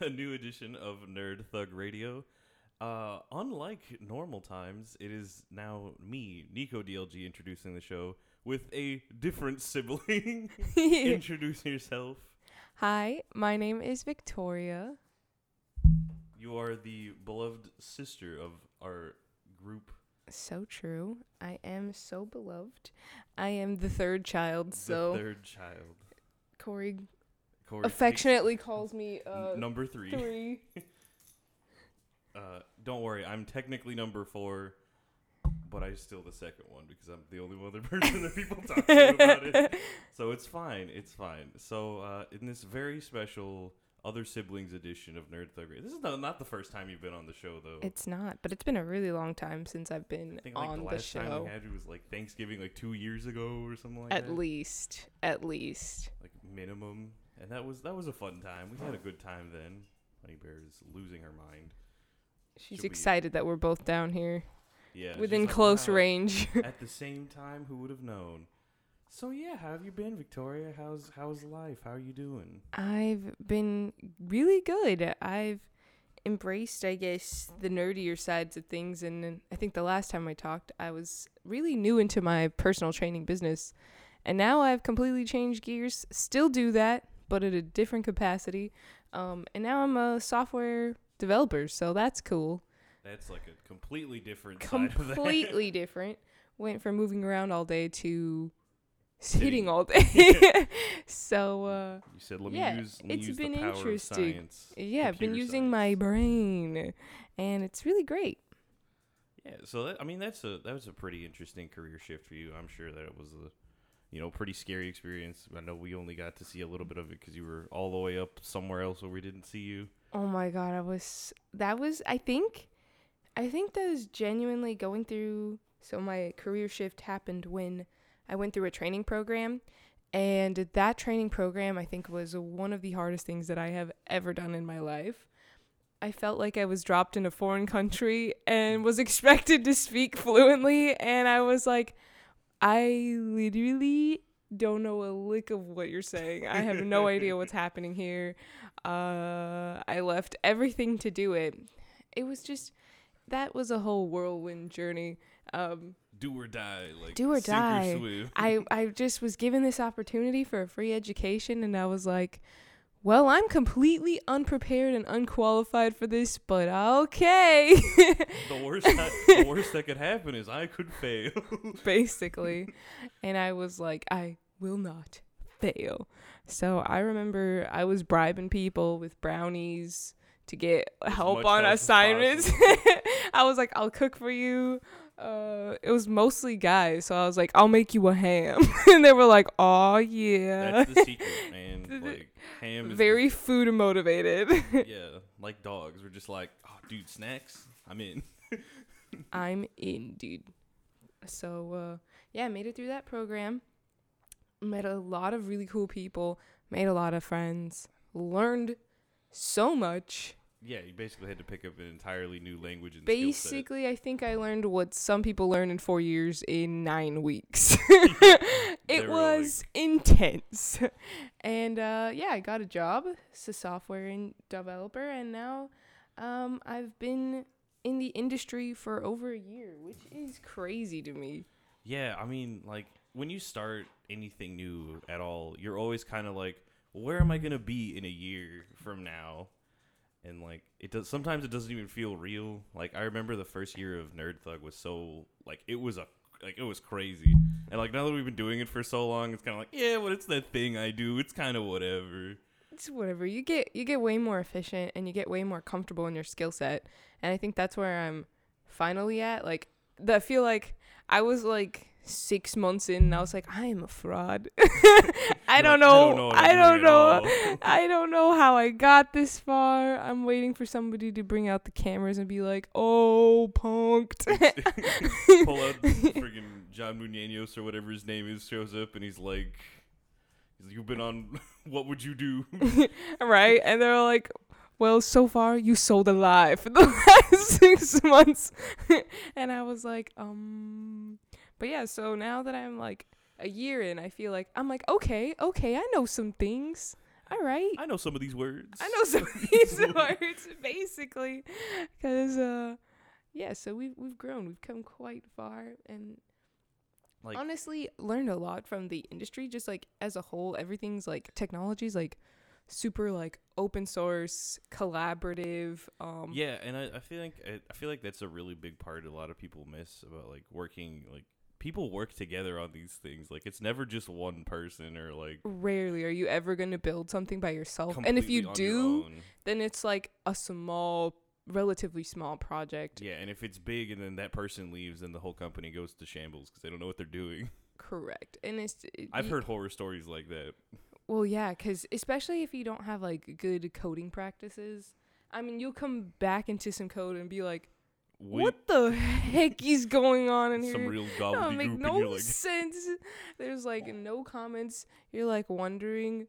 a new edition of Nerd Thug Radio. Uh, unlike normal times, it is now me, Nico DLG, introducing the show with a different sibling. Introduce yourself. Hi, my name is Victoria. You are the beloved sister of our group, So true. I am so beloved. I am the third child, the so third child. Corey Corey affectionately calls me uh number three. three. Uh, don't worry, I'm technically number four, but I'm still the second one because I'm the only other person that people talk to about it. So it's fine. It's fine. So uh, in this very special other siblings edition of Nerd Thug, Radio- this is not, not the first time you've been on the show though. It's not, but it's been a really long time since I've been I think like on the the, last time show. we had you was like Thanksgiving, like two years ago or something like At that. least, at least. like minimum, and that was that was a fun time. We had a good time then. Honey Bear is losing her mind. She's Should we- excited that we're both down here Yeah, within like, close "Wow." range. at the same time, who would have known? So yeah, how have you been, Victoria? How's how's life? How are you doing? I've been really good. I've embraced, I guess, the nerdier sides of things. And I think the last time I talked, I was really new into my personal training business. And now I've completely changed gears. Still do that, but at a different capacity. Um, and now I'm a software developer, so that's cool. That's like a completely different side. Completely different. Went from moving around all day to Sitting. sitting all day. so, uh, You said, let Yeah, me use, let me it's use been the power interesting. of science. Yeah, I've been using my brain, and it's really great. Yeah, so that, I mean that's a that was a pretty interesting career shift for you. I'm sure that it was a you know pretty scary experience. I know we only got to see a little bit of it because you were all the way up somewhere else where we didn't see you. Oh my god, I was that was I think I think that was genuinely going through so my career shift happened when I went through a training program and that training program I think was one of the hardest things that I have ever done in my life. I felt like I was dropped in a foreign country and was expected to speak fluently and I was like I literally don't know a lick of what you're saying. I have no idea what's happening here. Uh, I left everything to do it. It was just that was a whole whirlwind journey. Um, Do or die, like Do or die. swim. I I just was given this opportunity for a free education, and I was like, "Well, I'm completely unprepared and unqualified for this, but okay." the worst that, the worst that could happen is I could fail. basically. and I was like, I will not fail. So I remember I was bribing people with brownies to get help on assignments. I was like, I'll cook for you. Uh, it was mostly guys, so I was like, I'll make you a ham, and they were like, "Oh yeah." That's the secret, man. Ham Very food motivated. yeah, like dogs. We're just like, oh, dude, snacks. I'm in. I'm in, dude. So uh yeah, made it through that program. Met a lot of really cool people, made a lot of friends, learned so much. Yeah, you basically had to pick up an entirely new language and skill set. Basically, I think I learned what some people learn in 4 years in 9 weeks. They it were was intense. And uh yeah, I got a job as a software in developer and now um I've been in the industry for over a year, which is crazy to me. Yeah, I mean, like when you start anything new at all, you're always kind of like, where am I gonna be in a year from now? And like it does. Sometimes it doesn't even feel real. Like I remember the first year of Nerd Thug was so like it was a like it was crazy. And like now that we've been doing it for so long, it's kind of like yeah, but it's that thing I do. It's kind of whatever. it's whatever you get you get way more efficient and you get way more comfortable in your skill set and i think that's where i'm finally at like the, i feel like i was like six months in and i was like i am a fraud i You're don't know i don't know i don't know how i got this far i'm waiting for somebody to bring out the cameras and be like oh punked pull out friggin' John Munoz or whatever his name is shows up and he's like, he's like, "You've been on. What would you do?" right? And they're like, well, so far you sold a lie for the last six months. and I was like, um, but yeah, so now that I'm like a year in, I feel like, I'm like, okay, okay, I know some things. all right. I know some of these words. I know some of these words, basically, because uh, yeah. So we've we've grown, we've come quite far, and Like honestly learned a lot from the industry. Just like as a whole, everything's like technology's like super like open source, collaborative. Um, yeah, and I, I feel like I, I feel like that's a really big part a lot of people miss about like working like people work together on these things. Like it's never just one person or like Rarely are you ever going to build something by yourself, and if you completely on your do, then it's like a small, relatively small project. Yeah, and if it's big and then that person leaves, then the whole company goes to shambles because they don't know what they're doing. Correct, and it's. it- I've you- heard horror stories like that. Well, yeah, because especially if you don't have like good coding practices, I mean, you'll come back into some code and be like, "What the heck is going on in some here?" real No, gobbledygook, it make no like, sense. There's like no comments. You're like wondering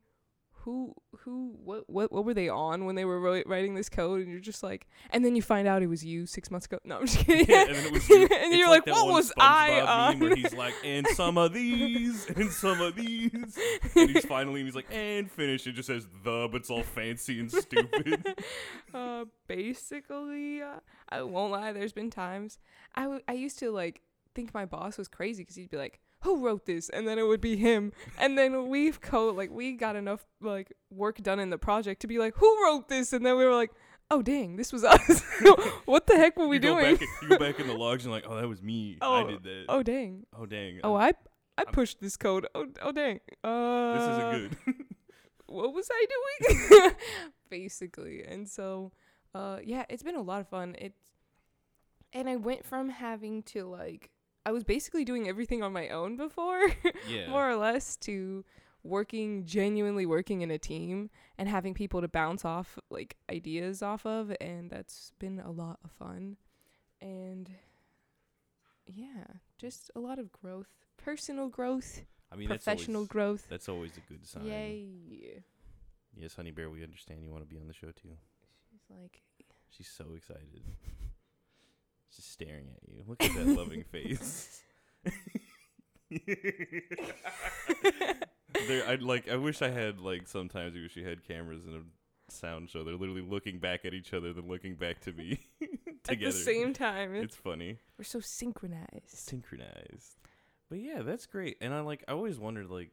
who who what what what were they on when they were wri- writing this code, and you're just like, and then you find out it was you six months ago. No, I'm just kidding. Yeah, and then it was you. and you're like, that what was SpongeBob I meme where he's like, and some of these, and some of these, and he's finally, he's like, and finish. It just says the, but it's all fancy and stupid. uh, basically, uh, I won't lie. There's been times I, w- I used to like think my boss was crazy because he'd be like, "Who wrote this?" and then it would be him. and then we've code like we got enough like work done in the project to be like, "Who wrote this?" and then we were like, "Oh dang, this was us. what the heck were we you doing?" Back, you go back in the logs and like, oh, that was me. oh, I did that. oh dang. Oh dang. Oh, I'm- I I pushed this code. Oh oh dang. Uh, this isn't good. what was I doing? Basically. And so, uh, yeah, it's been a lot of fun. It's, and I went from having to like, I was basically doing everything on my own before, yeah. more or less, to working, genuinely working in a team and having people to bounce off like ideas off of. And that's been a lot of fun. And yeah, just a lot of growth, personal growth, I mean, professional that's always, growth. That's always a good sign. Yay. Yes, Honey Bear, we understand you want to be on the show too. She's like, She's so excited. Just staring at you. Look at that loving face. there, I like. I wish I had like. Sometimes I wish we had cameras in a sound show. They're literally looking back at each other, then looking back to me together. At the same time, it's, it's funny, we're so synchronized. synchronized. But yeah, that's great. And I like. I always wondered like,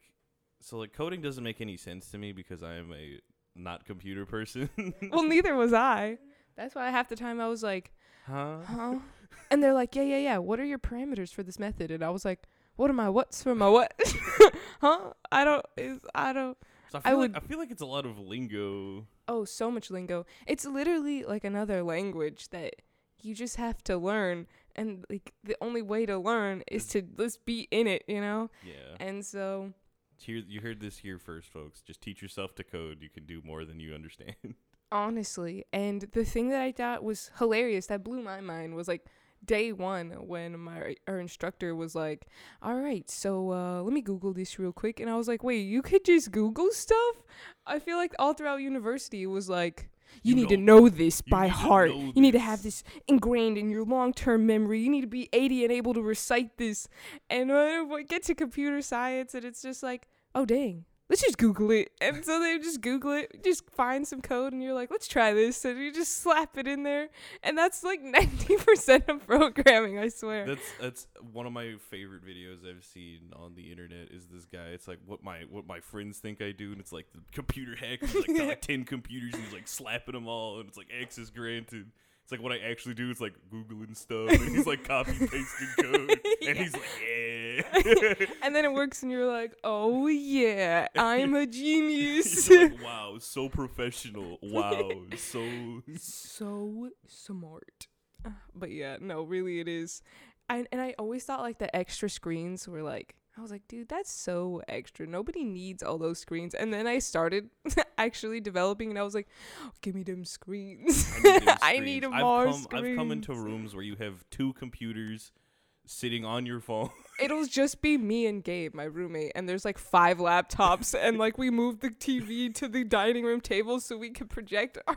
so like coding doesn't make any sense to me because I am a not computer person. well, neither was I. That's why half the time I was like, huh? huh? And they're like, yeah, yeah, yeah. What are your parameters for this method? And I was like, what am I? what's for my what? huh? I don't. Is I don't. So I I feel, would- like, I feel like it's a lot of lingo. Oh, so much lingo. It's literally like another language that you just have to learn, and like the only way to learn is to just be in it, you know. Yeah. And so Here, you heard this here first, folks. Just teach yourself to code. You can do more than you understand. honestly and the thing that i thought was hilarious that blew my mind was like day one when my our instructor was like all right so uh let me google this real quick and i was like wait you could just google stuff i feel like all throughout university it was like you, You need to know- know this by heart. know You need to have this ingrained in your long-term memory. You need to be 80 and able to recite this. And when we get to computer science, and it's just like, oh dang, let's just Google it. And so they just Google it, just find some code, and you're like, let's try this, and you just slap it in there, and that's like 90% of programming, I swear. That's that's one of my favorite videos I've seen on the internet. Is this guy? It's like what my what my friends think I do, and it's like the computer hack. He's like got like ten computers, and he's like slapping them all, and it's like access granted. It's like what I actually do is like googling stuff, and he's like copy pasting code, and he's like, yeah. and then it works, and you're like, oh yeah, I'm a genius. Like, wow, so professional. Wow, so so smart. But yeah, no, really it is. I, and I always thought like the extra screens were like I was like, dude, that's so extra. Nobody needs all those screens. And then I started actually developing, and I was like, give me them screens. I need, them I need screens. more I've come, screens. I've come into rooms where you have two computers sitting on your phone. It'll just be me and Gabe, my roommate, and there's like five laptops, and like we moved the TV to the dining room table so we could project our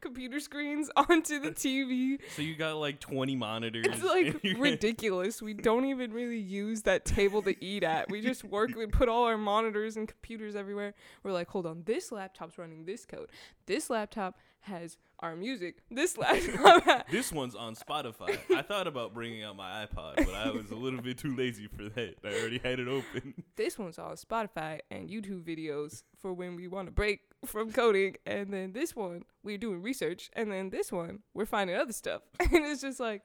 computer screens onto the TV. so you got like 20 monitors. It's like ridiculous. We don't even really use that table to eat at. We just work. We put all our monitors and computers everywhere. We're like, hold on, this laptop's running this code. This laptop has our music. This laptop. This one's on Spotify. I thought about bringing out my iPod, but I was a little bit too lazy for that. I already had it open. this one's on Spotify and YouTube videos for when we want to break from coding. And then this one, we're doing research. And then this one, we're finding other stuff. And it's just like,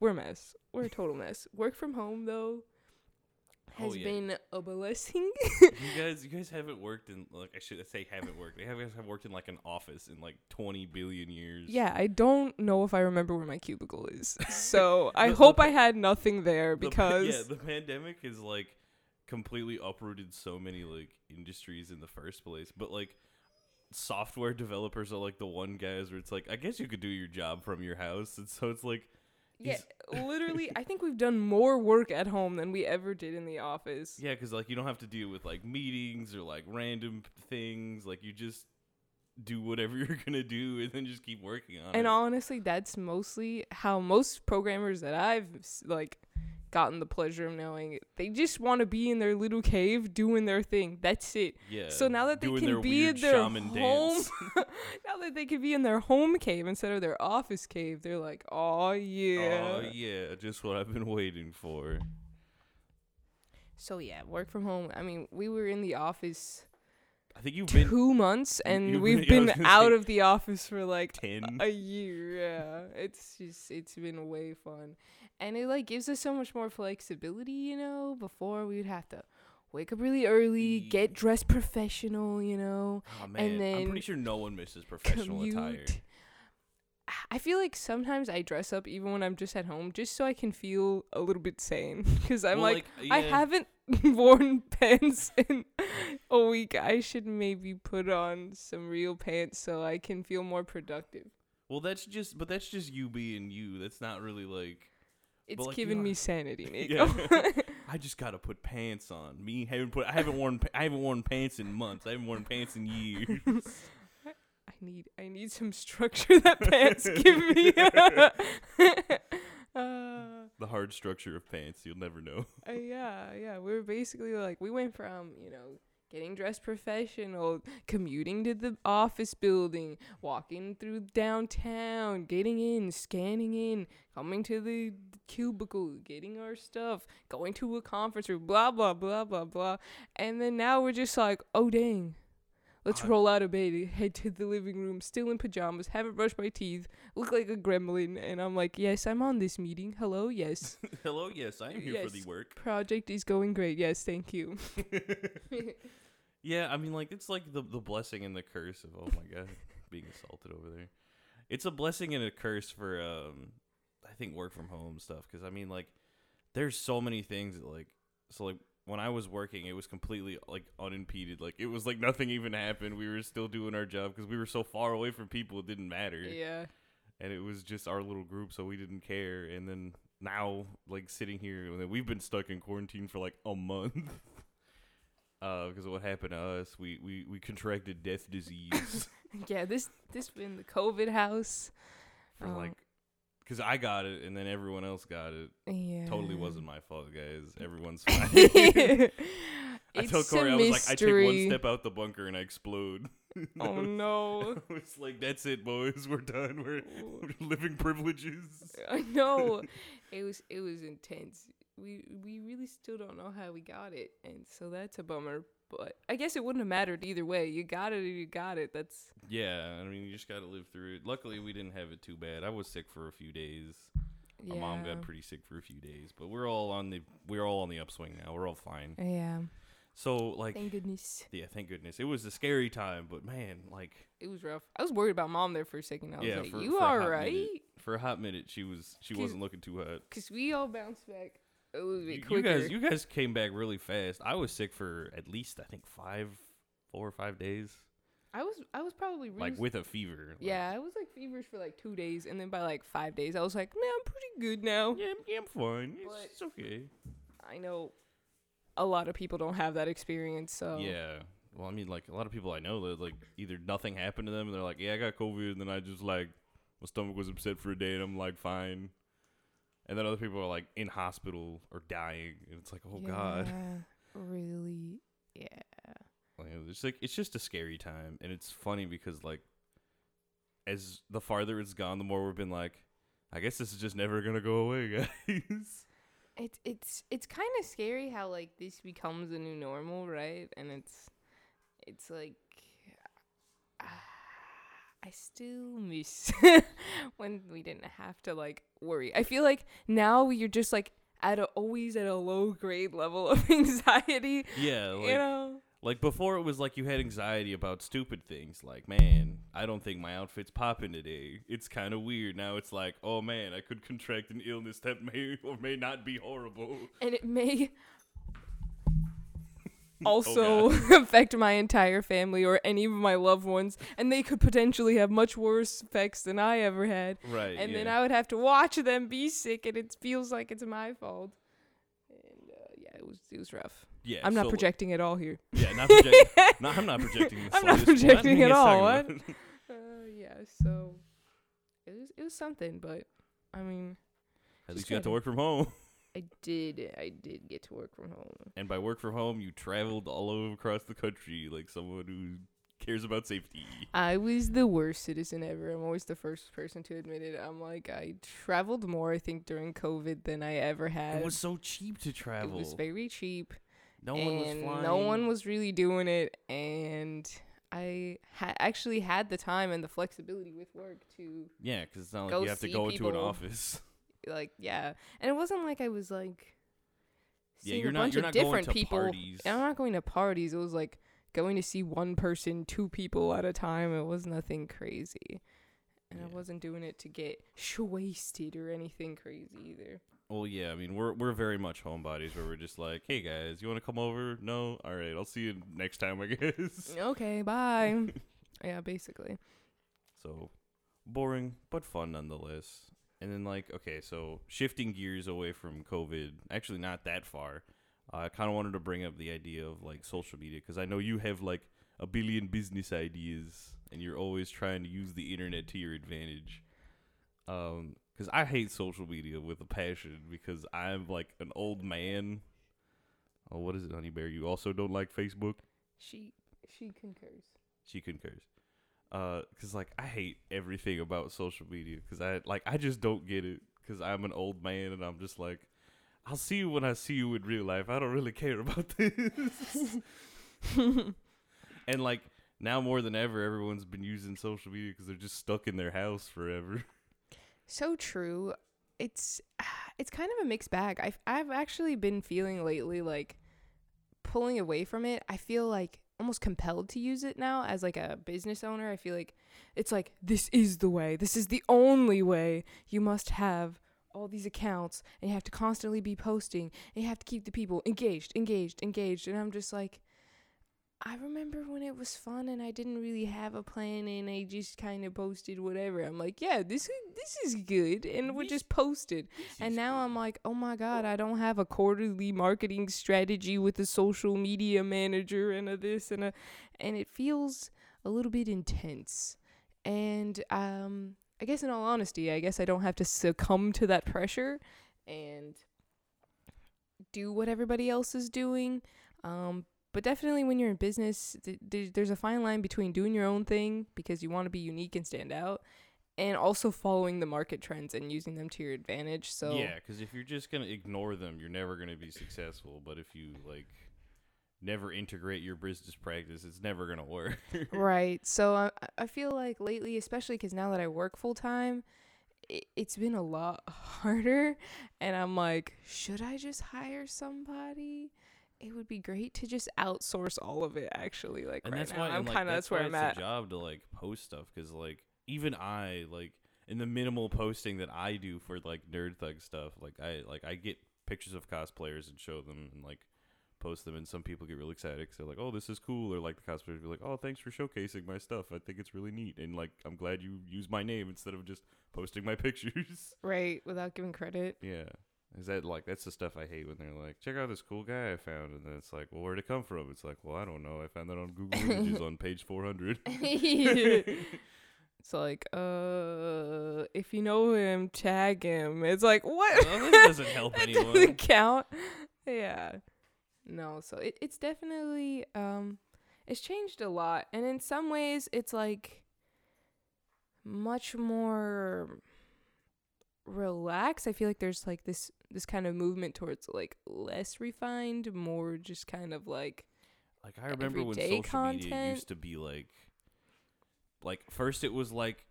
we're a mess. We're a total mess. Work from home, though, Oh, has yeah. been a blessing. You guys, you guys haven't worked in like I should say haven't worked. They haven't have worked in like an office in like 20 billion years. yeah, I don't know if I remember where my cubicle is. So I The- the hope I had nothing there The because. yeah, the pandemic is like completely uprooted so many like industries in the first place. But like software developers are like the one guys where it's like I guess you could do your job from your house, and so it's like Yeah, literally, I think we've done more work at home than we ever did in the office. yeah, because like you don't have to deal with like meetings or like random things. Like you just do whatever you're gonna do and then just keep working on And it. And honestly, that's mostly how most programmers that I've like gotten the pleasure of knowing. They just want to be in their little cave doing their thing. That's it. yeah. So now that they can be in their home, now that they can be in their home cave instead of their office cave, they're like, "Oh yeah." Oh yeah, just what I've been waiting for. So yeah, work from home. I mean, we were in the office I think you've been two months, and we've been- been out of the office for like ten. a year. Yeah, it's just it's been way fun, and it like gives us so much more flexibility. You know, before we would have to wake up really early, get dressed professional. You know, Oh man, I'm pretty sure no one misses professional commute. attire. I feel like sometimes I dress up even when I'm just at home, just so I can feel a little bit sane. Because I'm Well, like, I yeah, haven't worn pants in a week. I should maybe put on some real pants so I can feel more productive. Well, that's just, but that's just you being you. That's not really like. It's like, you giving me sanity, Nick. Yeah. I just gotta put pants on. Me haven't put. I haven't worn. I haven't worn pants in months. I haven't worn pants in years. I need I need some structure that pants give me. uh, the hard structure of pants. You'll never know. uh, yeah, yeah. We were basically like we went from, you know, getting dressed professional, commuting to the office building, walking through downtown, getting in, scanning in, coming to the cubicle, getting our stuff, going to a conference room, blah blah blah blah blah. And then now we're just like, oh dang. Let's roll out of bed, head to the living room, still in pajamas, haven't brushed my teeth, look like a gremlin, and I'm like, yes, I'm on this meeting. Hello, yes. Hello. Yes, I am here for the Yes. work. Project is going great. Yes, thank you. Yeah, I mean, like it's like the the blessing and the curse of oh my god, being assaulted over there. It's a blessing and a curse for um, I think work from home stuff because I mean like there's so many things that like so like when I was working it was completely like unimpeded. Like it was like nothing even happened. We were still doing our job because we were so far away from people it didn't matter. Yeah. and it was just our little group so we didn't care. And then now like sitting here we've been stuck in quarantine for like a month. Uh because of what happened to us. We we, we contracted death disease. Yeah, this this been the COVID house. for Um, like because i got it and then everyone else got it Yeah. totally wasn't my fault guys everyone's fine I told Corey, I was like, I take one step out the bunker and I explode. Oh no. It's like, that's it, boys. We're done. We're, we're living privileges. I know. It was it was intense. We we really still don't know how we got it, and so that's a bummer. But I guess it wouldn't have mattered either way. You got it you got it. That's Yeah, I mean, you just got to live through it. Luckily, we didn't have it too bad. I was sick for a few days. yeah. My mom got pretty sick for a few days, but we're all on the we're all on the upswing now. We're all fine. Yeah. So like, Thank goodness. yeah, thank goodness. It was a scary time, but man, like It was rough. I was worried about mom there for a second. I was Yeah, like, for- "You for a right?" minute. for a hot minute, she was she wasn't looking too hot. Cause we all bounced back a little bit You, you guys, you guys came back really fast. I was sick for at least I think five, four or five days. I was I was probably really like with a fever. like- yeah, I was like feverish for like two days, and then by like five days, I was like, man, I'm pretty good now. Yeah, I'm- yeah, I'm fine. It's, But- it's okay. I know a lot of people don't have that experience, so Yeah. Well, I mean, like a lot of people I know that like either nothing happened to them, and they're like, "Yeah, I got COVID," and then I just like my stomach was upset for a day, and I'm like fine. And then other people are like in hospital or dying, and it's like, oh god, really, yeah. like, it's like it's just a scary time, and it's funny because like as the farther it's gone, the more we've been like, I guess this is just never gonna go away, guys. It's it's it's kind of scary how like this becomes a new normal, right? And it's it's like ah, I still miss when we didn't have to like worry. I feel like now you're just like at a always at a low grade level of anxiety. yeah, like, you know? Like before, it was like you had anxiety about stupid things, like man, I don't think my outfit's popping today. It's kind of weird. Now it's like, oh man, I could contract an illness that may or may not be horrible. And it may Oh, also affect my entire family or any of my loved ones, and they could potentially have much worse effects than I ever had. Right. and then. I would have to watch them be sick, and it feels like it's my fault. And uh, yeah, it was it was rough. yeah, I'm not so- projecting at all here. Yeah, not projecting. no, I'm not projecting. I'm not projecting at all, what? Uh, yeah, so it was it was something, but I mean, At least you got gotta- work from home. I did I did get to work from home. And by work from home, you traveled all over across the country like someone who cares about safety. I was the worst citizen ever. I'm always the first person to admit it. I'm like I traveled more I think during COVID than I ever had. It was so cheap to travel. It was very cheap. no one was flying. no one was really doing it and i ha- actually had the time and the flexibility with work to Yeah, because it's not like go you have to go into an office. like yeah. And it wasn't like i was like Yeah, seeing you're a not- bunch you're of not going different to people. parties. I'm not going to parties. It was like going to see one person two people at a time. It was nothing crazy. And i wasn't doing it to get wasted or anything crazy either. Well, yeah, I mean, we're we're very much homebodies where we're just like, hey guys, you want to come over? No, all right, I'll see you next time, I guess. okay bye. Yeah basically. So boring but fun nonetheless. And then like, okay, so shifting gears away from COVID, actually not that far. uh, I kind of wanted to bring up the idea of like social media because I know you have like a billion business ideas and you're always trying to use the internet to your advantage. Um, because I hate social media with a passion because I'm like an old man. Oh, what is it, Honey Bear? You also don't like Facebook? she she concurs She concurs. Uh, cause like I hate everything about social media. Cause I like I just don't get it. Cause I'm an old man and I'm just like, I'll see you when I see you in real life. I don't really care about this. and like now more than ever, everyone's been using social media because they're just stuck in their house forever. So true. It's it's kind of a mixed bag. I've I've actually been feeling lately like pulling away from it. I feel like almost compelled to use it now as like a business owner. I feel like it's like this is the way. This is the only way. You must have all these accounts and you have to constantly be posting and you have to keep the people engaged, engaged, engaged. And I'm just like I remember when it was fun and I didn't really have a plan and I just kind of posted whatever. I'm like, yeah, this is this is good, and we just posted. And now I'm like, oh my god, I don't have a quarterly marketing strategy with a social media manager and a this and a, and it feels a little bit intense. And um, I guess in all honesty, I guess I don't have to succumb to that pressure and do what everybody else is doing. Um, but definitely when you're in business, th- th- there's a fine line between doing your own thing because you want to be unique and stand out, and also following the market trends and using them to your advantage. So Yeah, because if you're just gonna ignore them, you're never gonna be successful. But if you like never integrate your business practice, it's never gonna work. right. So I I feel like lately, especially because now that I work full time, it, it's been a lot harder, and I'm like, should I just hire somebody? It would be great to just outsource all of it. Actually, like and right that's now, why I'm like, kind of that's, why where I'm it's at. a job to like post stuff because like even I like in the minimal posting that I do for like nerd thug stuff, like I like I get pictures of cosplayers and show them and like post them, and some people get really excited because they're like, "Oh, this is cool," or like the cosplayers be like, "Oh, thanks for showcasing my stuff. I think it's really neat." And like, I'm glad you use my name instead of just posting my pictures. Right, without giving credit. yeah. Is that like that's the stuff I hate when they're like, check out this cool guy I found, and then it's like, well, where'd it come from? It's like, well, I don't know. I found that on Google Images on page 400. It's like, uh, if you know him, tag him. It's like, what? Well, that doesn't help That anyone. doesn't count. Yeah. No, so it, it's definitely um it's changed a lot. And in some ways it's like much more relaxed. I feel like there's like this this kind of movement towards like less refined, more just kind of like Like I remember when social media used to be like, like first it was like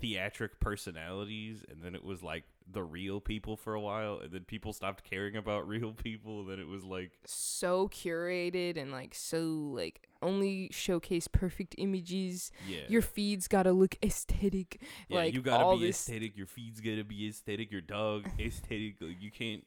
theatric personalities, and then it was like the real people for a while, and then people stopped caring about real people. And then it was like, so curated and like so like only showcase perfect images. yeah, Your feed's gotta look aesthetic. yeah, like you gotta be aesthetic. Your feed's gotta be aesthetic. Your dog aesthetic. Like, you can't.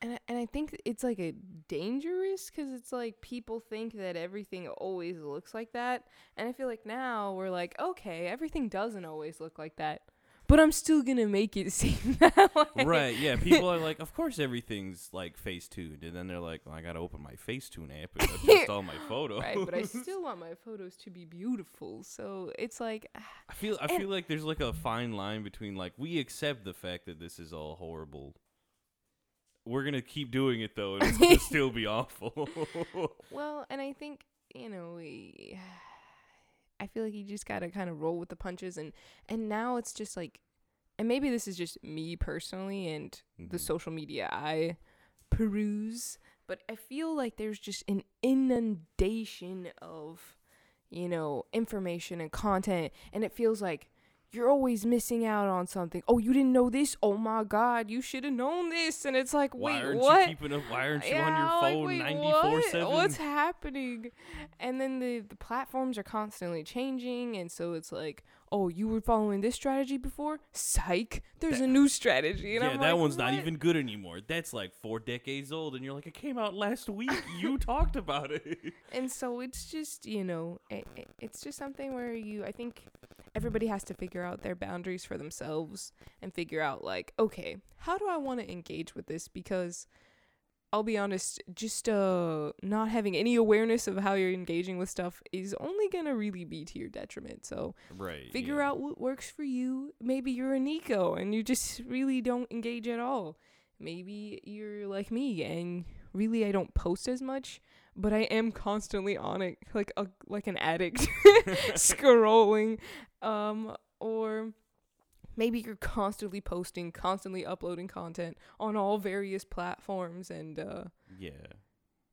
and I, and I think it's like a dangerous because it's like people think that everything always looks like that, and I feel like now we're like, okay, everything doesn't always look like that, but I'm still gonna make it seem that way. Right, yeah. People are like, of course everything's like Facetuned, and then they're like, well, I gotta open my Facetune app and adjust all my photos. Right, but I still want my photos to be beautiful. So it's like, ah, I feel I feel like there's like a fine line between like we accept the fact that this is all horrible. We're gonna keep doing it though, and it's gonna still be awful. well, and I think you know, we, feel like you just gotta kind of roll with the punches, and and now it's just like, and maybe this is just me personally and the Mhm. social media I peruse, but I feel like there's just an inundation of, you know, information and content, and it feels like you're always missing out on something. Oh, you didn't know this? Oh my God, you should have known this. And it's like, why wait, aren't what? you keeping up? Why aren't you on Yeah, your like, phone wait, ninety what? seven? What's happening? And then the the platforms are constantly changing, and so it's like, oh, you were following this strategy before? Psych! There's That- a new strategy. And Yeah, I'm that like, one's not even good anymore. That's like four decades old, and you're like, it came out last week. you talked about it. And so it's just you know, it, it, it's just something where you, I think, everybody has to figure out their boundaries for themselves and figure out like, okay, how do I want to engage with this? Because I'll be honest, just uh not having any awareness of how you're engaging with stuff is only gonna really be to your detriment. So Right. figure yeah. out what works for you. Maybe you're a Nico and you just really don't engage at all. Maybe you're like me and really I don't post as much, but I am constantly on it like a like an addict scrolling um or maybe you're constantly posting, constantly uploading content on all various platforms and uh Yeah.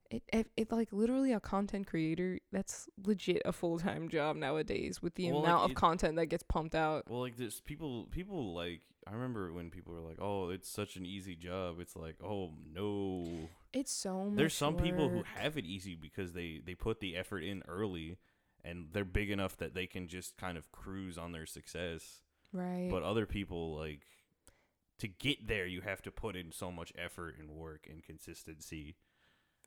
it, it, it like literally a content creator that's legit a full-time job nowadays with the Well, like, amount of it- content that gets pumped out Well, like there's people, people like I remember when people were like, "Oh, it's such an easy job." It's like, "Oh no." it's so much There's some people who have it easy because they they put the effort in early, and they're big enough that they can just kind of cruise on their success. right. But other people like to get there, you have to put in so much effort and work and consistency.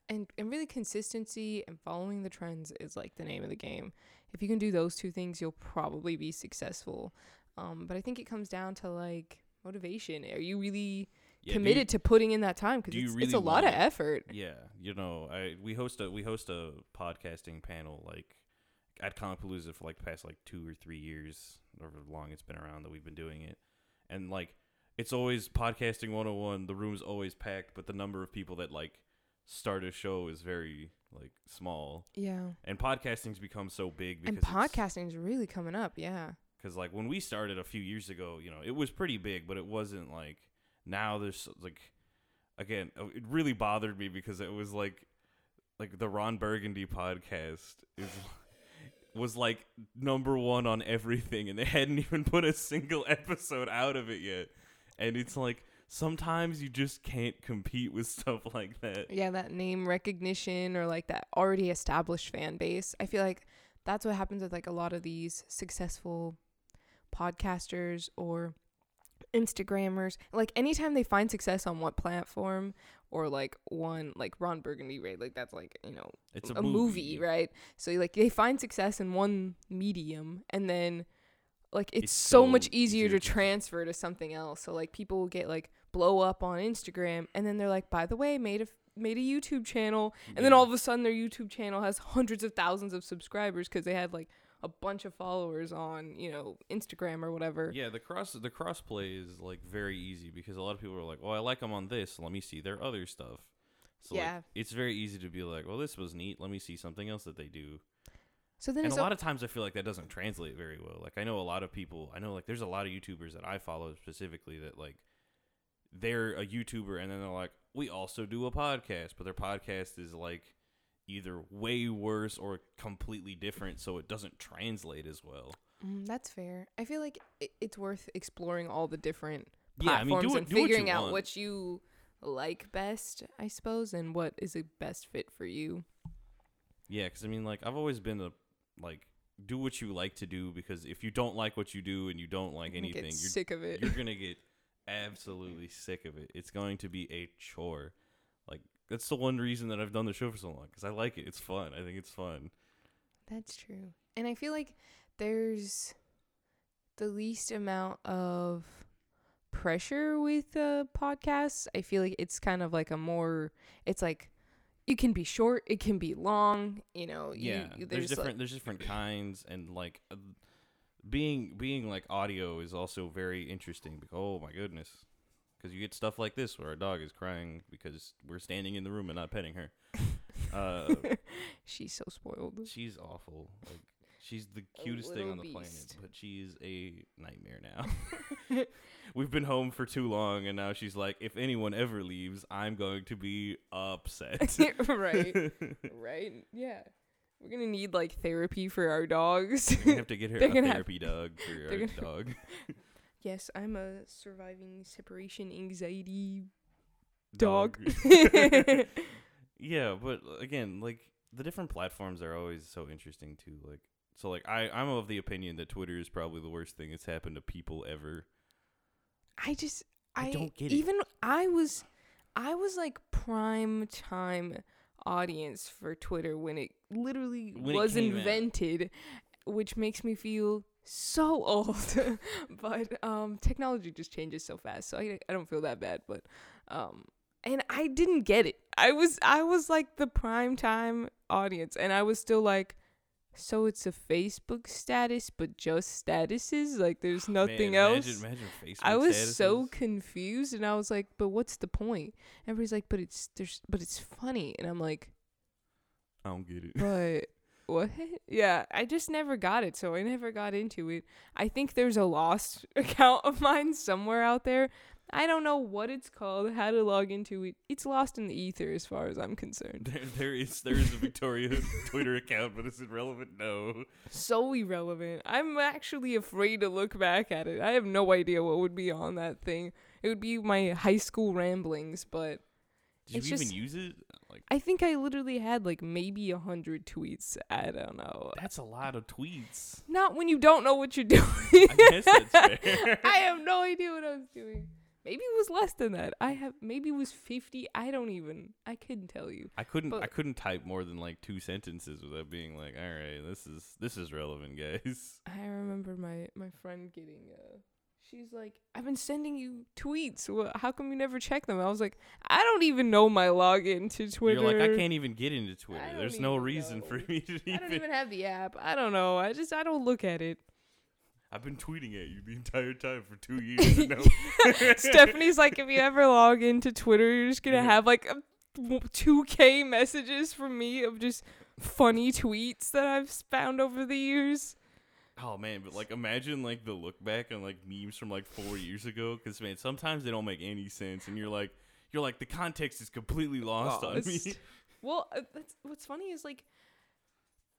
and and really consistency and following the trends is like the name of the game. If you can do those two things you'll probably be successful. Um but i think it comes down to like motivation. Are you really Yeah, do you- committed to putting in that time? Because do you it's, it's a really lot of effort. Yeah, you know, I we host a we host a podcasting panel like at Comicpalooza for like the past like two or three years, however long it's been around that we've been doing it, and like it's always podcasting 101. The room's always packed, but the number of people that like start a show is very like small, yeah and podcasting's become so big because and podcasting is really coming up yeah because like when we started a few years ago, you know, it was pretty big, but it wasn't like now. There's like again, uh, it really bothered me because it was like like the Ron Burgundy podcast is was like number one on everything, and they hadn't even put a single episode out of it yet, and it's like. Sometimes you just can't compete with stuff like that. yeah that name recognition or like that already established fan base i feel like that's what happens with like a lot of these successful podcasters or Instagrammers, like anytime they find success on what platform or like one like Ron Burgundy, right? Like that's like, you know, It's a, movie, right? So like they find success in one medium and then like it's, It's so, so much easier easier to transfer to something else. So like people will get like blow up on Instagram and then they're like, by the way, made a made a YouTube channel and then all of a sudden their YouTube channel has hundreds of thousands of subscribers because they had like a bunch of followers on, you know, Instagram or whatever. Yeah, the cross the crossplay is like very easy because a lot of people are like, "Well, I like them on this. Let me see their other stuff." So Yeah. like, it's very easy to be like, "Well, this was neat. Let me see something else that they do." So then And a a o- lot of times I feel like that doesn't translate very well. Like I know a lot of people, I know like there's a lot of YouTubers that I follow specifically that like they're a YouTuber and then they're like, "We also do a podcast," but their podcast is like either way worse or completely different, so it doesn't translate as well. Mm, that's fair. I feel like i it's worth exploring all the different Yeah, I platforms mean, it- and do what figuring out want. what you like best, I suppose, and what is a best fit for you. Yeah, because I mean, like I've always been a like do what you like to do because if you don't like what you do and you don't like anything, get you're sick of it. you're gonna get absolutely sick of it. It's going to be a chore. Like that's the one reason that I've done the show for so long because I like it. It's fun. I think it's fun. That's true. And I feel like there's the least amount of pressure with uh, podcasts. I feel like it's kind of like a more, it's like, it can be short, it can be long, you know. you- Yeah, you- there's, like- different there's different kinds and like uh, being being like audio is also very interesting. Because, oh my goodness, because you get stuff like this where our dog is crying because we're standing in the room and not petting her. Uh, She's so spoiled. She's awful. Like she's the cutest thing on the little planet, but she's a nightmare now. We've been home for too long and now she's like if anyone ever leaves, I'm going to be upset. right. Right. Yeah. We're gonna need like therapy for our dogs. Gonna have to get her a gonna have- therapy dog for our gonna- dog. Yes, I'm a surviving separation anxiety dog. yeah, but uh, again, like the different platforms are always so interesting too. Like so like I, I'm of the opinion that Twitter is probably the worst thing that's happened to people ever. I just I I, don't get it. even I was I was like prime time audience for Twitter when it literally When it was out. invented, which makes me feel so old. but um technology just changes so fast, so I I don't feel that bad, but um and I didn't get it. I was I was like the prime time audience and I was still like so it's a Facebook status but just statuses like there's nothing Man, else. Imagine, imagine Facebook I was so confused and I was like, but what's the point? Everybody's like, but it's there's but it's funny and I'm like, I don't get it. but what? Yeah, I just never got it, so I never got into it. I think there's a lost account of mine somewhere out there. I don't know what it's called, how to log into it. It's lost in the ether as far as I'm concerned. There, there is there is a Victoria Twitter account, but is it relevant? No. So irrelevant. I'm actually afraid to look back at it. I have no idea what would be on that thing. It would be my high school ramblings, but Did It's you even use it? Like I think I literally had like maybe a hundred tweets. I don't know. that's a lot of tweets. Not when you don't know what you're doing. I guess that's fair. I have no idea what I was doing. Maybe it was less than that. I have maybe it was fifty. I don't even. I couldn't tell you. I couldn't I couldn't type more than like two sentences without being like, all right, this is this is relevant, guys. I remember my my friend getting. uh She's like, I've been sending you tweets. Well, how come you never check them? I was like, I don't even know my login to Twitter. You're like, I can't even get into Twitter. There's no reason know. for me to Even... I don't even. have the app. I don't know. I just I don't look at it. I've been tweeting at you the entire time for two years. Stephanie's like, if you ever log into Twitter, you're just gonna have like two k messages from me of just funny tweets that I've found over the years. Oh man, but like imagine like the look back on like memes from like four years ago, because man, sometimes they don't make any sense, and you're like, you're like the context is completely lost on me. Well, uh, that's what's funny is like,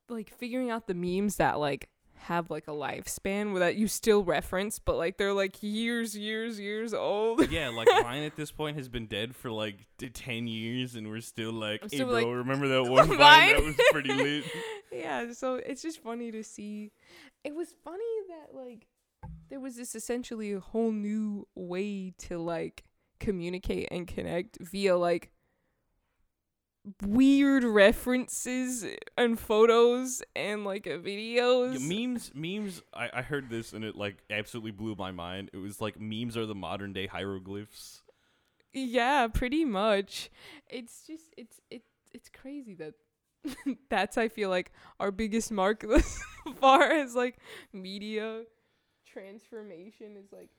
like figuring out the memes that like have like a lifespan where that you still reference, but like they're like years, years, years old. yeah, like Vine at this point has been dead for like t- ten years, and we're still like, I'm hey still bro, like, remember that one Vine? that was pretty lit? yeah, so it's just funny to see. It was funny that like there was this essentially a whole new way to like communicate and connect via like weird references and photos and like videos. Yeah, memes, memes. I, I heard this and it like absolutely blew my mind. It was like memes are the modern day hieroglyphs. Yeah, pretty much. It's just it's it it's crazy that that's I feel like our biggest mark as far as like media transformation is like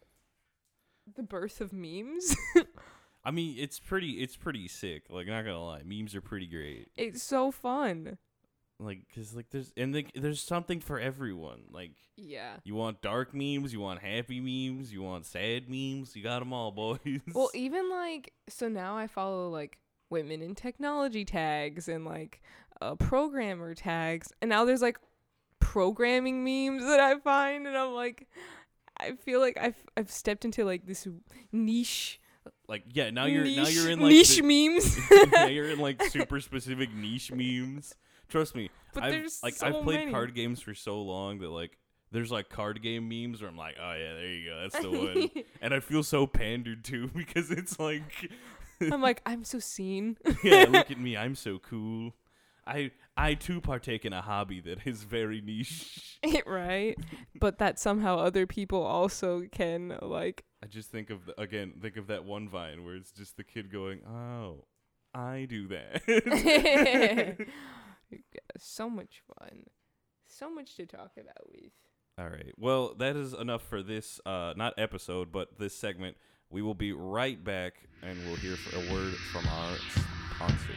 the birth of memes. I mean, it's pretty, it's pretty sick. Like, not gonna lie, memes are pretty great. it's so fun. Like, cause like there's and like, there's something for everyone. Like, Yeah. you want dark memes, you want happy memes, you want sad memes. You got them all, boys. Well, even like so now I follow like women in technology tags and like uh, programmer tags, and now there's like programming memes that I find, and I'm like, I feel like I've I've stepped into like this niche like, yeah, now you're niche, now you're in like niche the- memes. now you're in like super specific niche memes. Trust me, But I've there's like so I've played many. card games for so long that like there's like card game memes where I'm like, oh yeah, there you go, that's the one. and I feel so pandered to because it's like, I'm like I'm so seen. yeah, look at me, I'm so cool. I I too partake in a hobby that is very niche. right? But that somehow other people also can like I just think of the, again, think of that one vine where it's just the kid going, "Oh, I do that." so much fun. So much to talk about with. All right. Well, that is enough for this uh not episode, but this segment. We will be right back and we'll hear for a word from our sponsors.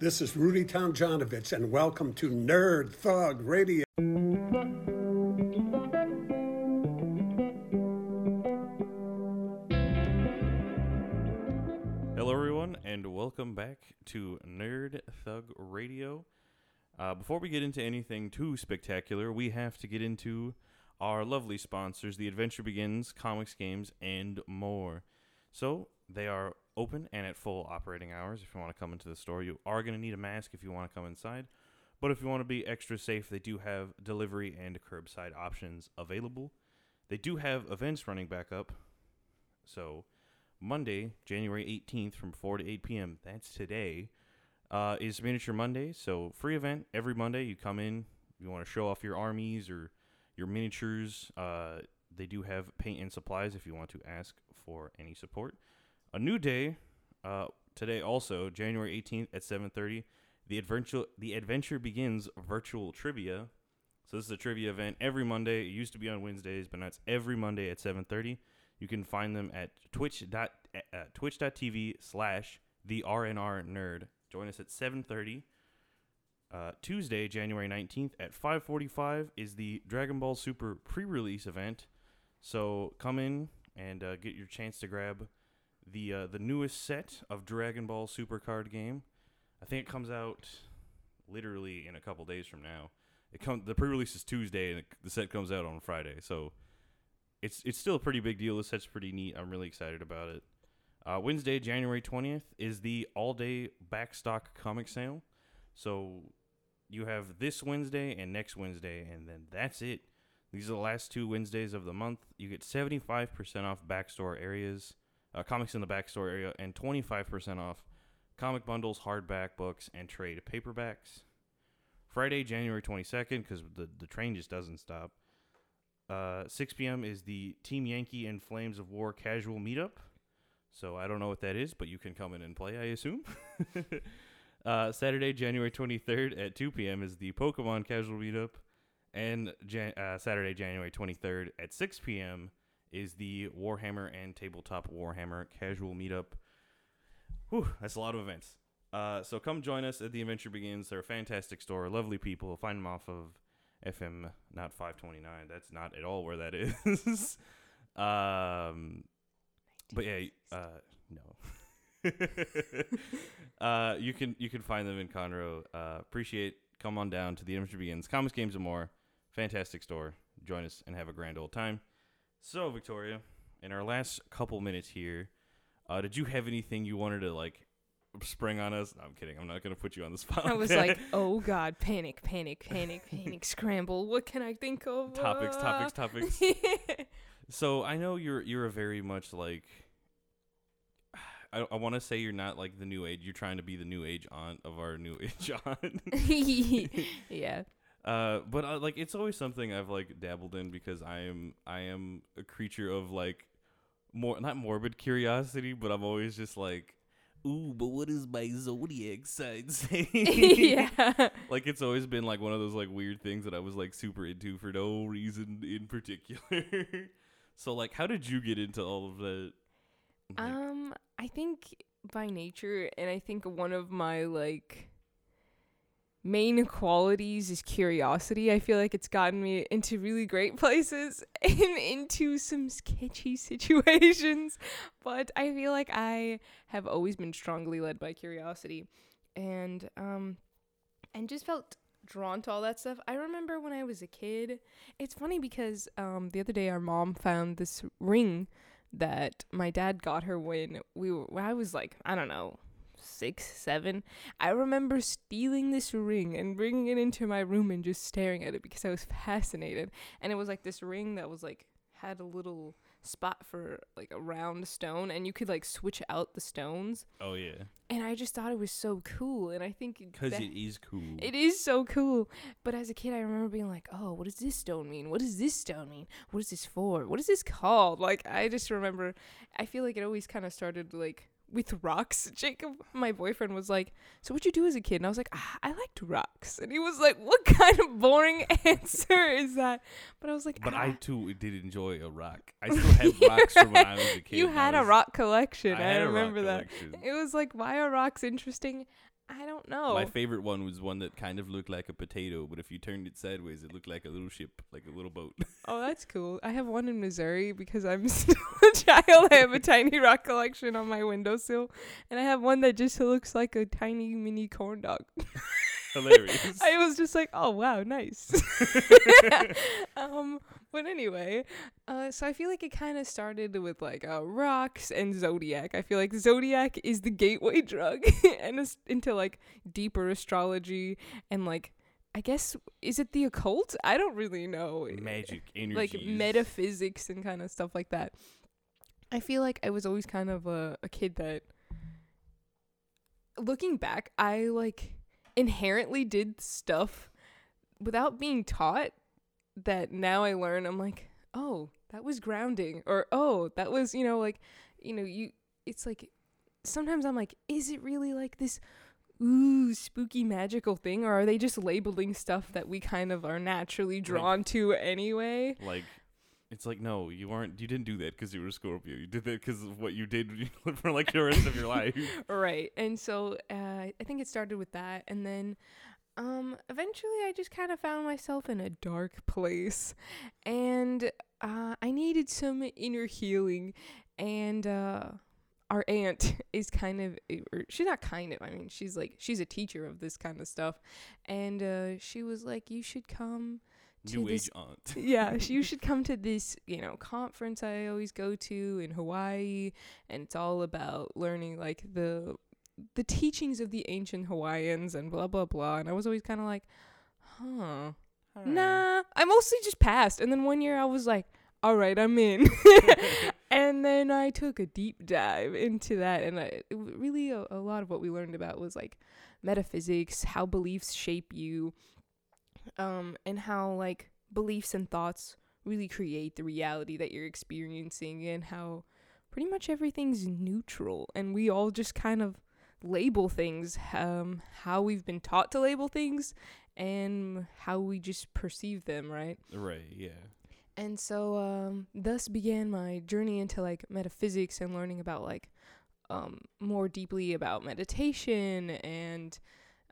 This is Rudy Tomjanovich, and welcome to Nerd Thug Radio. Hello, everyone, and welcome back to Nerd Thug Radio. Uh, before we get into anything too spectacular, we have to get into our lovely sponsors, The Adventure Begins, Comics, Games, and more. So, they are open and at full operating hours. If you want to come into the store, you are going to need a mask if you want to come inside. But if you want to be extra safe, they do have delivery and curbside options available. They do have events running back up. So, Monday, January 18th from 4 to 8 p.m. That's today. Uh, is Miniature Monday. So, free event every Monday. You come in, you want to show off your armies or your miniatures. Uh, they do have paint and supplies if you want to ask for any support. A new day uh, today also, January 18th at 7:30. The adventure the adventure begins virtual trivia. So this is a trivia event every Monday. It used to be on Wednesdays, but now it's every Monday at 7:30. You can find them at twitch dot uh, twitch.tv slash the RNR nerd. Join us at 7:30. Uh, Tuesday, January 19th at 5:45 is the Dragon Ball Super pre-release event. So come in and uh, get your chance to grab the uh, the newest set of Dragon Ball Super card game. I think it comes out literally in a couple days from now. it come the pre-release is Tuesday and it, the set comes out on Friday. So it's it's still a pretty big deal. The set's pretty neat. I'm really excited about it. Uh, Wednesday, January 20th, is the all-day backstock comic sale. So you have this Wednesday and next Wednesday, and then that's it. These are the last two Wednesdays of the month. You get 75% off backstore areas, uh, comics in the backstore area, and 25% off comic bundles, hardback books, and trade paperbacks. Friday, January 22nd, because the, the train just doesn't stop. Uh, 6 p.m. is the Team Yankee and Flames of War casual meetup. So I don't know what that is, but you can come in and play, I assume. uh, Saturday, January 23rd at 2 p.m. is the Pokemon casual meetup. And Jan- uh, Saturday, January 23rd at 6 p.m. is the Warhammer and Tabletop Warhammer casual meetup. Whew, that's a lot of events. Uh, so come join us at the adventure begins. They're a fantastic store, lovely people. Find them off of FM not 529. That's not at all where that is. um, but yeah, uh, no. uh, you can you can find them in Conroe. Uh, appreciate. Come on down to the adventure begins. Comics, games, and more. Fantastic store. Join us and have a grand old time. So Victoria, in our last couple minutes here, uh, did you have anything you wanted to like spring on us? No, I'm kidding. I'm not gonna put you on the spot. I was like, oh god, panic, panic, panic, panic, scramble. What can I think of? topics, topics, topics. So I know you're you're a very much like I, I want to say you're not like the new age. You're trying to be the new age aunt of our new age aunt. yeah. Uh, but uh, like it's always something I've like dabbled in because I am I am a creature of like more not morbid curiosity, but I'm always just like, ooh, but what is my zodiac sign saying? yeah. like it's always been like one of those like weird things that I was like super into for no reason in particular. so like, how did you get into all of that? Like, Um, I think by nature, and I think one of my like main qualities is curiosity. I feel like it's gotten me into really great places and into some sketchy situations, but I feel like I have always been strongly led by curiosity, and um, and just felt drawn to all that stuff. I remember when I was a kid. It's funny because um the other day our mom found this ring that my dad got her when we were when I was like I don't know six seven I remember stealing this ring and bringing it into my room and just staring at it because I was fascinated and it was like this ring that was like had a little spot for like a round stone and you could like switch out the stones oh yeah, and I just thought it was so cool and I think because it is cool. it is so cool. But as a kid, I remember being like, oh, what does this stone mean? What does this stone mean? What is this for? What is this called? Like, I just remember, I feel like it always kind of started like with rocks. Jacob, my boyfriend, was like, so what'd you do as a kid? And I was like, ah, I liked rocks. And he was like, what kind of boring answer is that? But I was like, But ah. I too did enjoy a rock. I still have rocks from when I was a kid. you had I a was- rock collection. I, rock remember that. collection. It was like, why are rocks interesting? I don't know. My favorite one was one that kind of looked like a potato, but if you turned it sideways, it looked like a little ship, like a little boat. Oh, that's cool. I have one in Missouri because I'm still a child. I have a tiny rock collection on my windowsill, and I have one that just looks like a tiny mini corn dog. Hilarious. I was just like, oh wow, nice. um, but anyway, uh, so I feel like it kind of started with like uh, rocks and zodiac. I feel like zodiac is the gateway drug, and it's into like deeper astrology and like. I guess is it the occult? I don't really know. Magic energy. like metaphysics and kind of stuff like that. I feel like I was always kind of a, a kid that looking back, I like inherently did stuff without being taught that now I learn I'm like, "Oh, that was grounding." Or, "Oh, that was, you know, like, you know, you it's like sometimes I'm like, "Is it really like this ooh, spooky magical thing or are they just labeling stuff that we kind of are naturally drawn to anyway?" like it's like no you aren't you didn't do that because you were a scorpio you did that because of what you did for like the rest of your life right and so uh, i think it started with that and then um eventually i just kind of found myself in a dark place and uh, i needed some inner healing and uh our aunt is kind of or she's not kind of i mean she's like she's a teacher of this kind of stuff and uh she was like you should come to New this age aunt. yeah, you should come to this, you know, conference I always go to in Hawaii, and it's all about learning like the the teachings of the ancient Hawaiians and blah blah blah. And I was always kind of like, huh, nah. I mostly just passed, and then one year I was like, all right, I'm in. and then I took a deep dive into that, and I, it really a, a lot of what we learned about was like metaphysics, how beliefs shape you, um, and how like beliefs and thoughts really create the reality that you're experiencing, and how pretty much everything's neutral, and we all just kind of label things, um, how we've been taught to label things, and how we just perceive them, right? Right. Yeah. And so um thus began my journey into like metaphysics and learning about like um more deeply about meditation and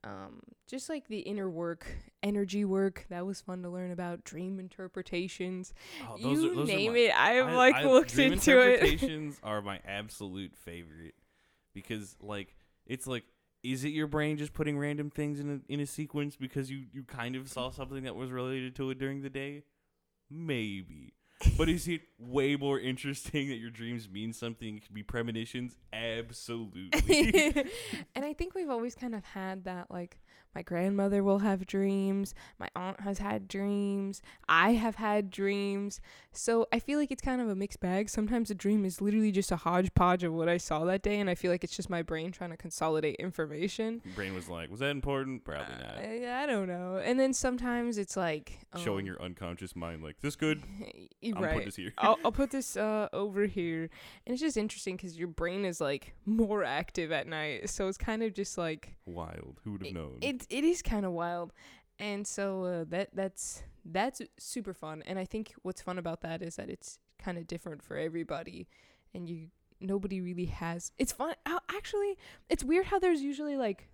um just like the inner work, energy work. That was fun to learn about dream interpretations. Oh, those you are, those name are my, it. I've I- like I- looked into it. interpretations are my absolute favorite because like it's like is it your brain just putting random things in a in a sequence because you you kind of saw something that was related to it during the day? Maybe. But is it way more interesting that your dreams mean something? It could be premonitions? Absolutely. and I think we've always kind of had that like my grandmother will have dreams, my aunt has had dreams, I have had dreams. So I feel like it's kind of a mixed bag. Sometimes a dream is literally just a hodgepodge of what I saw that day and I feel like it's just my brain trying to consolidate information. Brain was like, was that important? Probably not. I, I don't know. And then sometimes it's like Showing um, your unconscious mind like this good. right. put this here. I'll, I'll put this uh, over here. And it's just interesting because your brain is like more active at night. So it's kind of just like Wild. Who would have known? it it is kind of wild. And so uh, that that's that's super fun. And I think what's fun about that is that it's kind of different for everybody and you nobody really has it's fun actually it's weird how there's usually like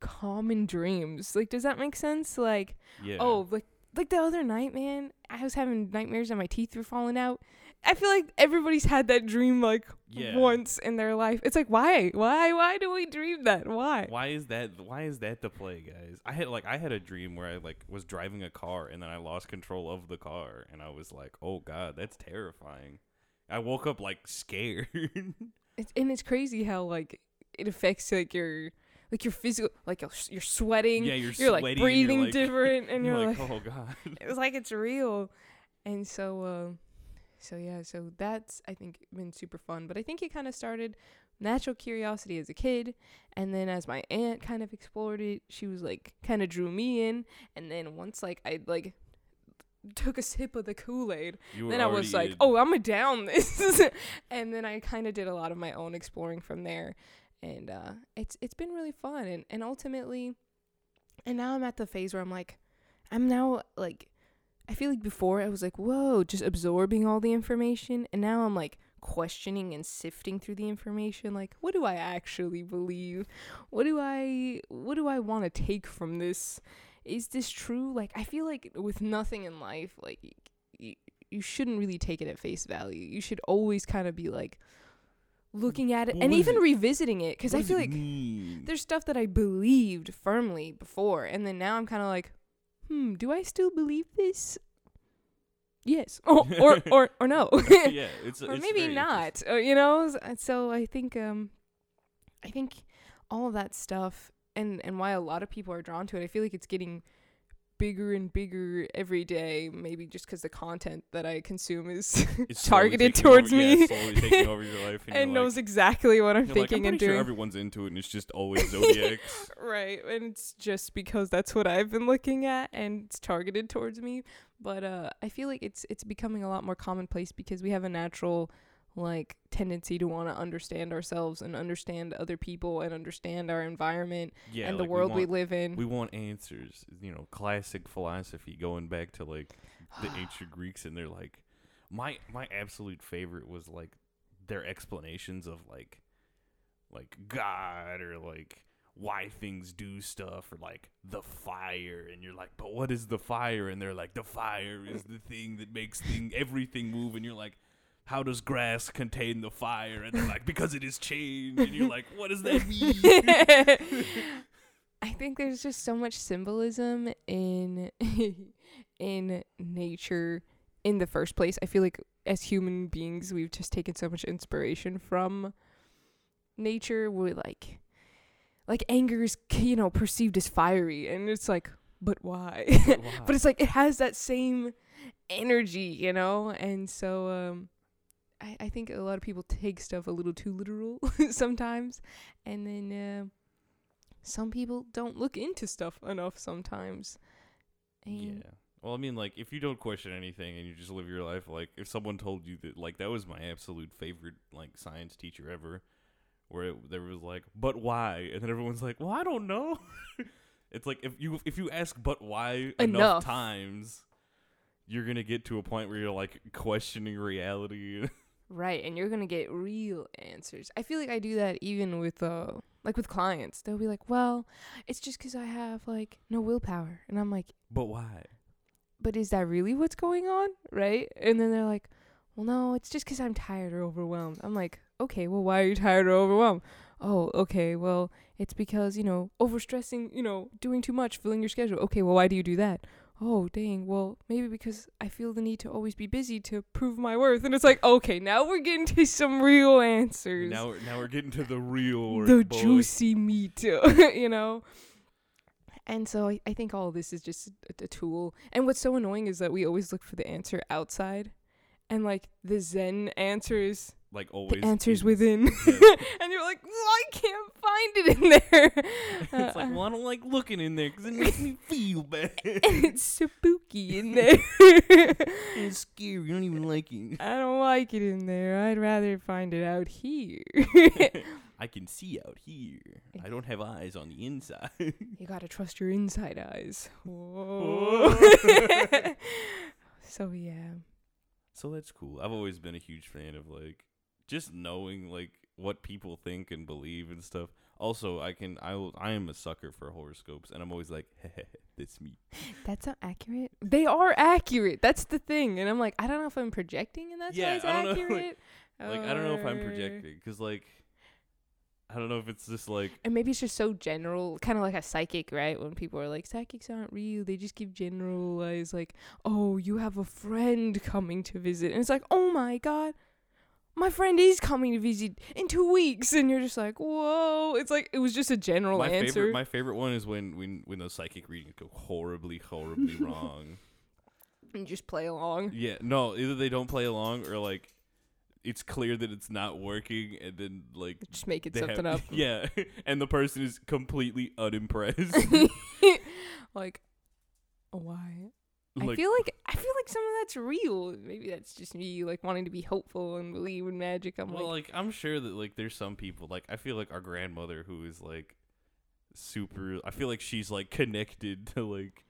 common dreams like does that make sense like yeah. Oh, like like the other night, man, I was having nightmares and my teeth were falling out. I feel like everybody's had that dream like Yeah. once in their life. It's like why? Why? Why do we dream that? Why? Why is that? Why is that the play, guys? I had like I had a dream where I like was driving a car and then I lost control of the car and I was like, oh god, that's terrifying. I woke up like scared. It's, and it's crazy how like it affects like your like your physical like you're, sweating. yeah, you're, you're like breathing you're, like, different, and you're, you're, like, like, oh god. it was like it's real. And so, uh, so yeah, so that's I think been super fun. But I think it kind of started natural curiosity as a kid, and then as my aunt kind of explored it, she was like kind of drew me in, and then once like I like took a sip of the Kool Aid, then I was like, in- oh, I'm gonna down this, and then I kind of did a lot of my own exploring from there, and uh, it's it's been really fun, and and ultimately, and now I'm at the phase where I'm like, I'm now like, I feel like before I was like, whoa, just absorbing all the information, and now I'm like questioning and sifting through the information like what do i actually believe what do i what do i want to take from this is this true like i feel like with nothing in life like you, you shouldn't really take it at face value. You should always kind of be like looking at it What and even it- revisiting it because I feel like mean? there's stuff that I believed firmly before, and then now I'm kind of like, hmm, do I still believe this? Yes, or or or, or no, yeah, it's or it's maybe not. Uh, you know, so I think um, I think all of that stuff and and why a lot of people are drawn to it. I feel like it's getting bigger and bigger every day. Maybe just because the content that I consume is targeted over- towards yeah, me over your life, and, and knows like, exactly what I'm you're like, thinking I'm and sure doing. everyone's into it, and it's just always zodiacs. right and it's just because that's what i've been looking at and it's targeted towards me but uh i feel like it's it's becoming a lot more commonplace because we have a natural like tendency to want to understand ourselves and understand other people and understand our environment yeah, and like, the world we, want, live in We want answers. You know, classic philosophy going back to like the ancient Greeks, and they're like, my my absolute favorite was like their explanations of like like God or like why things do stuff or like the fire and you're like but what is the fire and they're like the fire is the thing that makes thing everything move and you're like how does grass contain the fire? And they're like, because it is change. And you're like, what does that mean? I think there's just so much symbolism in in nature in the first place. I feel like as human beings, we've just taken so much inspiration from nature. We're like, like anger is you know perceived as fiery, and it's like, but why? but it's like it has that same energy, you know. And so, um, I I think a lot of people take stuff a little too literal sometimes, and then. Uh, some people don't look into stuff enough sometimes. And Yeah. Well, I mean, like, if you don't question anything and you just live your life, like, if someone told you that, like, that was my absolute favorite, like, science teacher ever, where it, there was like, but why? And then everyone's like, well, I don't know. it's like if you if you ask but why enough, Enough. times, you're gonna get to a point where you're like questioning reality. Right, and you're gonna get real answers. I feel like I do that even with uh like with clients. They'll be like, "Well, it's just 'cause I have like no willpower," and I'm like, but why? "But is that really what's going on?" Right? And then they're like, "Well, no, it's just 'cause I'm tired or overwhelmed." I'm like, "Okay, well, why are you tired or overwhelmed?" Oh, okay, well, it's because you know overstressing, you know, doing too much, filling your schedule. Okay, well, why do you do that? Oh, dang. Well, maybe because I feel the need to always be busy to prove my worth. And it's like, okay, now we're getting to some real answers. Now we're, now we're getting to the real the boy. juicy meat, you know? And so I, I think all of this is just a, a tool. And what's so annoying is that we always look for the answer outside. And like the Zen answers, like always. the answers within. Yeah. and you're like, well, I can't find it in there. it's like, well, I don't like looking in there because it makes me feel bad. and it's spooky in there. it's scary. I don't even like it. I don't like it in there. I'd rather find it out here. I can see out here. I don't have eyes on the inside. you gotta trust your inside eyes. Whoa. Oh. Whoa. so yeah. so that's cool. I've always been a huge fan of like just knowing like what people think and believe and stuff. Also, I can I will, I am a sucker for horoscopes, and I'm always like, that's me. That's not accurate. They are accurate. That's the thing. And I'm like, I don't know if I'm projecting and that's Yeah, why it's I don't know, like- accurate. Like I don't know if I'm projecting because like I don't know if it's just like And maybe it's just so general, kind of like a psychic, right? When people are like, psychics aren't real. They just give generalized, like, oh, you have a friend coming to visit. And it's like, oh my God, my friend is coming to visit in two weeks. And you're just like, whoa. It's like, it was just a general my answer. favorite. My favorite one is when when when those psychic readings go horribly, horribly wrong. and just play along. Yeah, no, either they don't play along or like it's clear that it's not working, and then like Just making they something have, up. Yeah, and the person is completely unimpressed. like, why? I feel like I feel like some of that's real. Maybe that's just me like wanting to be hopeful and believe in magic. I'm well, like, like I'm sure that like there's some people like I feel like our grandmother who is like super. I feel like she's like connected to like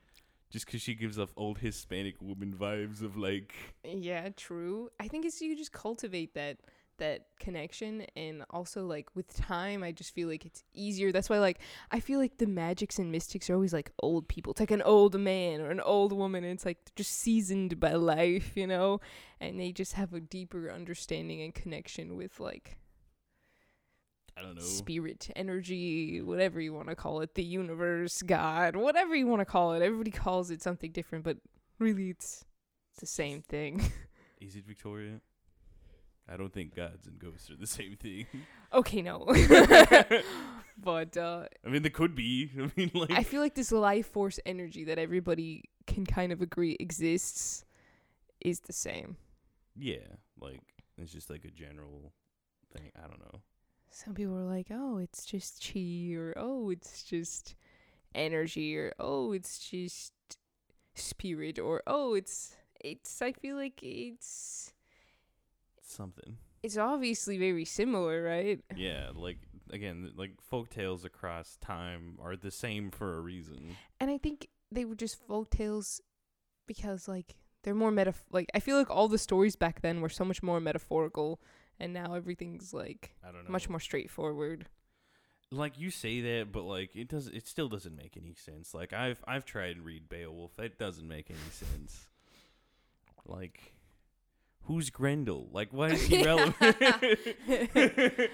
just because she gives off old Hispanic woman vibes of like yeah, true. I think it's you just cultivate that that connection and also like with time I just feel like it's easier. That's why like I feel like the magics and mystics are always like old people. It's like an old man or an old woman and it's like just seasoned by life, you know? And they just have a deeper understanding and connection with like I don't know. spirit, energy, whatever you want to call it, the universe, God, whatever you want to call it. Everybody calls it something different, but really it's it's the same thing. Is it Victoria? I don't think gods and ghosts are the same thing. okay, no. but uh I mean, they could be. I mean, like I feel like this life force energy that everybody can kind of agree exists is the same. yeah, like it's just like a general thing. I don't know. Some people are like, "Oh, it's just chi," or "Oh, it's just energy," or "Oh, it's just spirit," or "Oh, it's it's." I feel like it's Something. it's obviously very similar, right? Yeah, like again, like folk tales across time are the same for a reason. And I think they were just folk tales because like they're more meta. Like I feel like all the stories back then were so much more metaphorical, and now everything's like I don't know. much more straightforward. like you say that, but like it does. It still doesn't make any sense. Like I've I've tried to read Beowulf. It doesn't make any sense. Like, who's Grendel? Like, why is he relevant?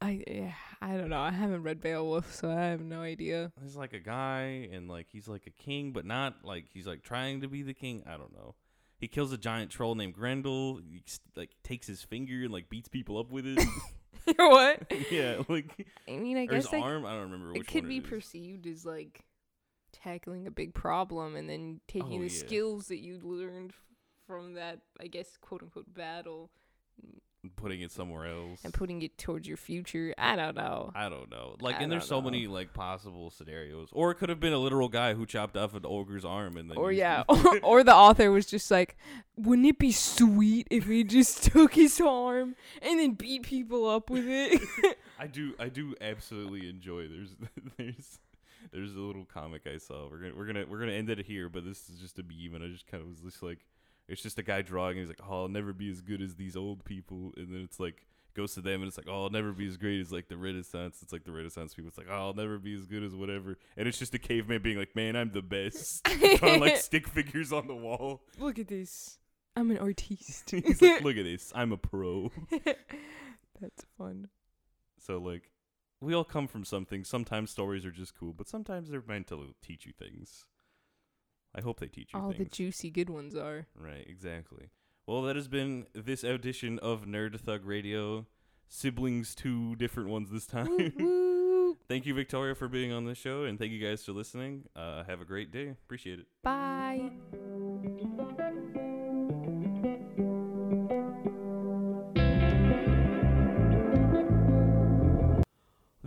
I yeah, I don't know. I haven't read Beowulf, so I have no idea. he's like a guy, and like he's like a king, but not like he's like trying to be the king. I don't know. He kills a giant troll named Grendel. He like takes his finger and like beats people up with it. what? yeah, like I mean, I or his guess like, arm. I don't remember which it could be it perceived as like tackling a big problem and then taking Oh, the yeah. skills that you learned from that, I guess, quote unquote battle putting it somewhere else. and putting it towards your future. I don't know. I don't know. Like, I and there's so know. many like possible scenarios. Or it could have been a literal guy who chopped off an ogre's arm and then. Or yeah, or, or the author was just like, wouldn't it be sweet if he just took his arm and then beat people up with it? I do. I do absolutely enjoy. There's there's there's a little comic I saw. We're gonna we're gonna we're gonna end it here, but this is just a meme, and I just kind of was just like, it's just a guy drawing. And he's like, oh, I'll never be as good as these old people, and then it's like goes to them, and it's like, oh, I'll never be as great as like the Renaissance. It's like the Renaissance people. It's like, oh, I'll never be as good as whatever, and it's just a caveman being like, man, I'm the best, drawing like stick figures on the wall. Look at this. I'm an artiste. he's like, look at this, I'm a pro. That's fun. So like, we all come from something. Sometimes stories are just cool, but sometimes they're meant to teach you things. I hope they teach you All the things. juicy good ones are. right, exactly. Well, that has been this edition of Nerd Thug Radio. Siblings, two different ones this time. thank you, Victoria, for being on the show, and thank you guys for listening. Uh, have a great day. Appreciate it. Bye.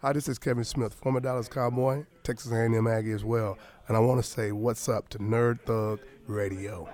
Hi, this is Kevin Smith, former Dallas Cowboy, Texas A&M Aggie as well, and I want to say what's up to Nerd Thug Radio.